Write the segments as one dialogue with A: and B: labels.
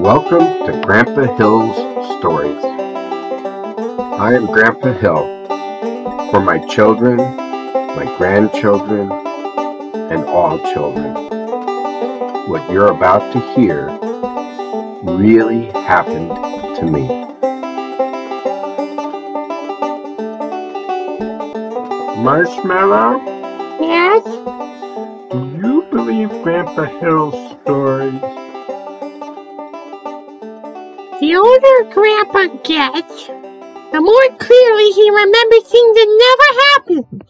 A: Welcome to Grandpa Hill's Stories. I am Grandpa Hill. For my children, my grandchildren, and all children, what you're about to hear really happened to me. Marshmallow,
B: Yes?
A: do you believe Grandpa Hill's stories?
B: The older Grandpa gets, the more clearly he remembers things that never happened.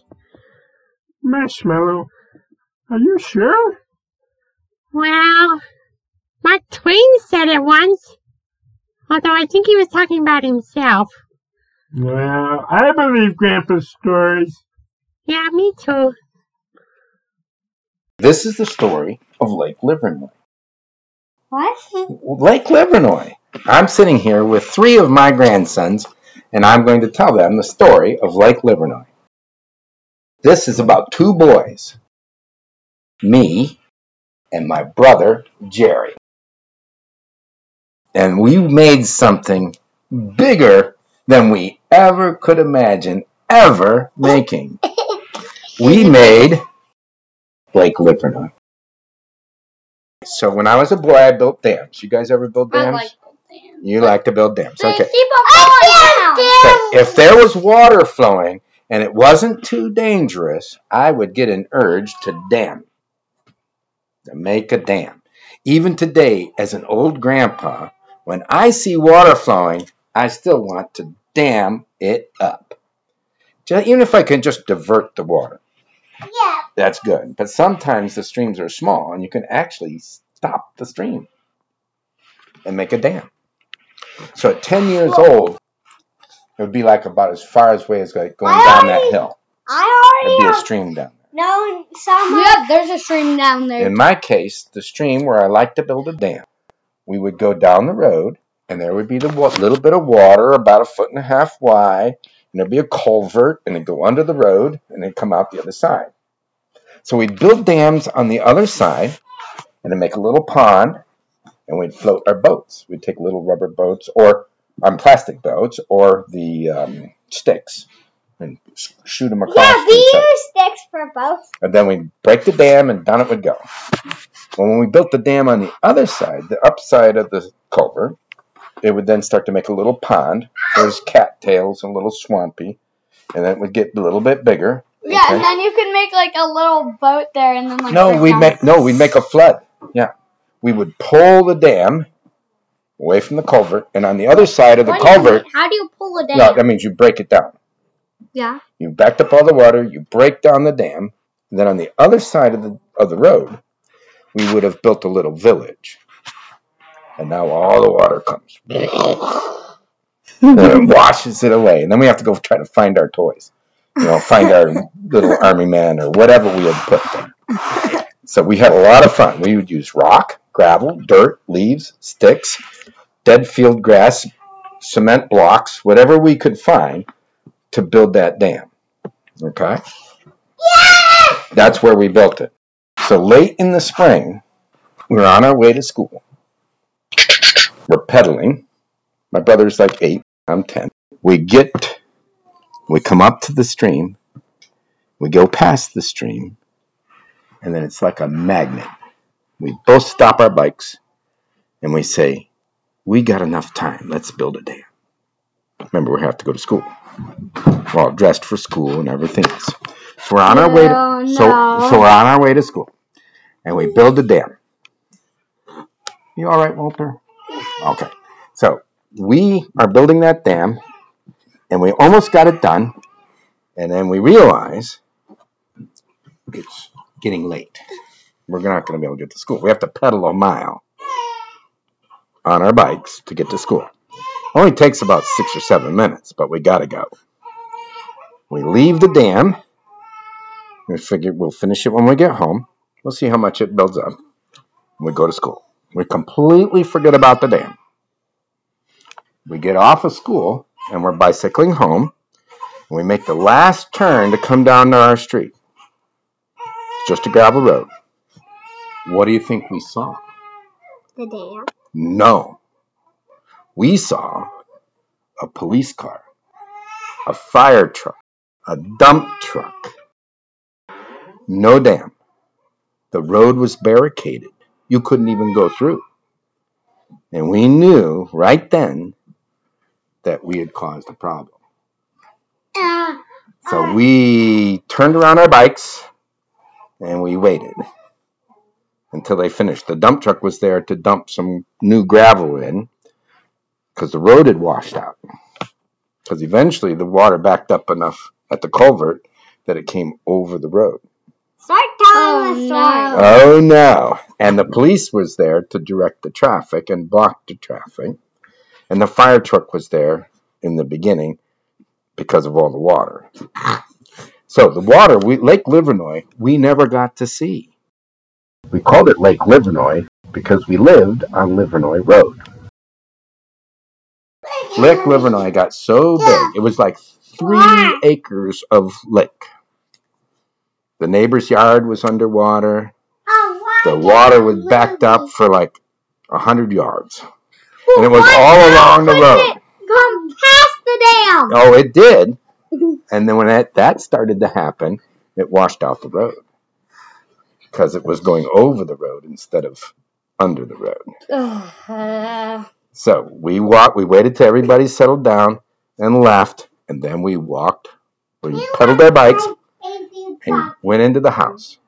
A: Marshmallow, are you sure?
B: Well, Mark Twain said it once. Although I think he was talking about himself.
A: Well, I believe Grandpa's stories.
B: Yeah, me too.
C: This is the story of Lake Livernois.
B: What?
C: Lake Livernois. I'm sitting here with three of my grandsons, and I'm going to tell them the story of Lake Livernois. This is about two boys, me and my brother Gerry. And we made something bigger than we ever could imagine ever making. We made Lake Livernois. So when I was a boy, I built dams. You guys ever build
D: I
C: dams?
D: like.
C: You like to build dams. Okay.
D: keep on oh, falling down.
C: Okay, If there was water flowing and it wasn't too dangerous, I would get an urge to dam, to make a dam. Even today, as an old grandpa, when I see water flowing, I still want to dam it up. Even if I can just divert the water,
D: Yeah.
C: that's good. But sometimes the streams are small and you can actually stop the stream and make a dam. So at 10 years old, it would be like about as far as way as like going down that hill.
D: I
C: There'd be a
D: already
C: stream down
D: know someone. Yeah, there's a stream down
C: there.
D: there.
C: In my case, the stream where I like to build a dam, we would go down the road and there would be the wa- little bit of water about a foot and a half wide and there'd be a culvert and it'd go under the road and then come out the other side. So we'd build dams on the other side and then make a little pond and we'd float our boats. We'd take little rubber boats or on plastic boats or the um, sticks and sh- shoot them across.
D: Yeah, we use sticks for both.
C: And then we'd break the dam and down it would go. Well, when we built the dam on the other side, the upside of the culvert, it would then start to make a little pond. There's cattails and a little swampy. And then it would get a little bit bigger.
D: Yeah,
C: Okay.
D: and then you could make like a little boat there, and then like.
C: No, we'd
D: down-
C: make no, we'd make a flood. Yeah. We would pull the dam away from the culvert, and on the other side of the
D: What
C: culvert?
D: How do you pull a dam?
C: no, that means you break it down.
D: yeah.
C: You backed up all the water, you break down the dam, and then on the other side of the of the road, we would have built a little village. And now all the water comes. and it washes it away. And then we have to go try to find our toys. You know, find our little army man or whatever we had put there. So we had a lot of fun. We would use rock, gravel, dirt, leaves, sticks, dead field grass, cement blocks, whatever we could find to build that dam. Okay? That's where we built it. So late in the spring, we're on our way to school. We're pedaling. My brother's like eight, I'm 10. We get, we come up to the stream, we go past the stream, and then it's like a magnet. We both stop our bikes and we say, We got enough time, let's build a dam. Remember, we have to go to school. We're all dressed for school and everything else. So we're on our way oh,
D: No,
C: to so so we're on our way to school. And we build the dam. You all right, Walter? Okay. So we are building that dam and we almost got it done. And then we realize it's getting late. We're not going to be able to get to school. We have to pedal a mile on our bikes to get to school. Only takes about six or seven minutes, but we got to go. We leave the dam. We figure we'll finish it when we get home. We'll see how much it builds up. We go to school. We completely forget about the dam. We get off of school and we're bicycling home. And we make the last turn to come down to our street. It's just a gravel road. What do you think we saw?
D: The dam.
C: No, we saw a police car, a fire truck, a dump truck. No dam. The road was barricaded. You couldn't even go through. And we knew right then that we had caused a problem.
D: Uh,
C: So we turned around our bikes and we waited until they finished. The dump truck was there to dump some new gravel in because the road had washed out. Because eventually the water backed up enough at the culvert that it came over the road.
D: start telling the story.
C: Oh no. And the police was there to direct the traffic and block the traffic. And the fire truck was there in the beginning because of all the water. So the water, we, Lake Livernois, we never got to see.
A: We called it Lake Livernois because we lived on Livernois Road.
C: Lake Livernois got so big, it was like three acres of lake. The neighbor's yard was underwater. The water was backed up for like a hundred yards. And it was all along the road.
D: Come past the dam.
C: Oh, it did. And then when that, that started to happen, it washed out the road because it was going over the road instead of under the road.
D: Uh,
C: So we walked, we waited till everybody settled down and left, and then we walked, we pedaled our bikes and went into the house.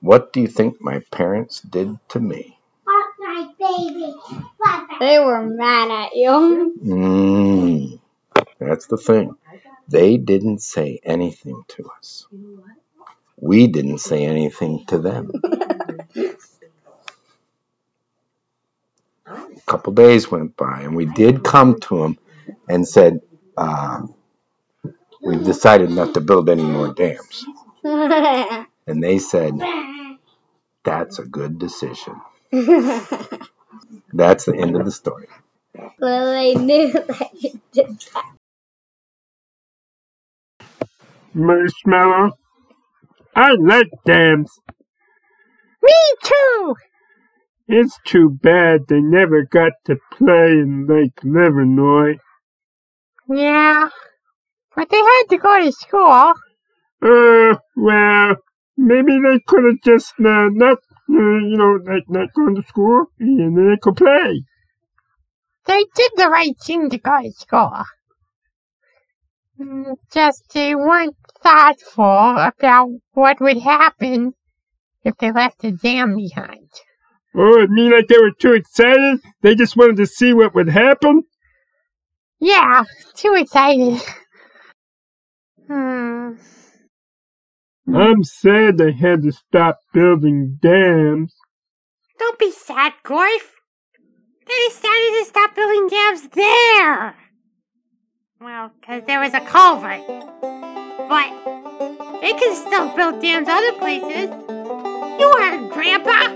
C: What do you think my parents did to me?
D: they were mad at you.
C: Mm, that's the thing. They didn't say anything to us. We didn't say anything to them. A couple days went by, and we did come to them and said, uh, "We've decided not to build any more dams." And they said, "That's a good decision." That's the end of the story.
D: well, they knew that you did that.
E: Marshmallow. I like dams.
B: Me too!
E: It's too bad they never got to play in Lake Livernois.
B: Yeah. But they had to go to school.
E: Uh, well, maybe they could have just uh, not, uh, you know, like not gone to school and then they could play.
B: They did the right thing to go to school. Mm, Just they weren't thoughtful about what would happen if they left the dam behind.
E: Oh, it mean like they were too excited? They just wanted to see what would happen?
B: Yeah, too excited. Hmm.
E: I'm sad they had to stop building dams.
B: Don't be sad, Gorf. They decided to stop building dams there. Well, 'cause there was a culvert. But they can still build dams other places. You heard Grandpa.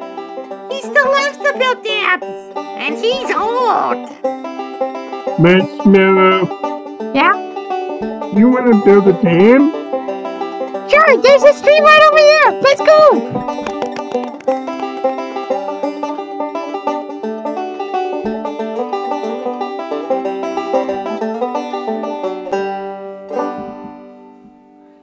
B: He still loves to build dams. And he's old.
E: Marshmallow,
B: Yeah?
E: you want to build a dam?
B: Sure, there's a stream right over there. Let's go.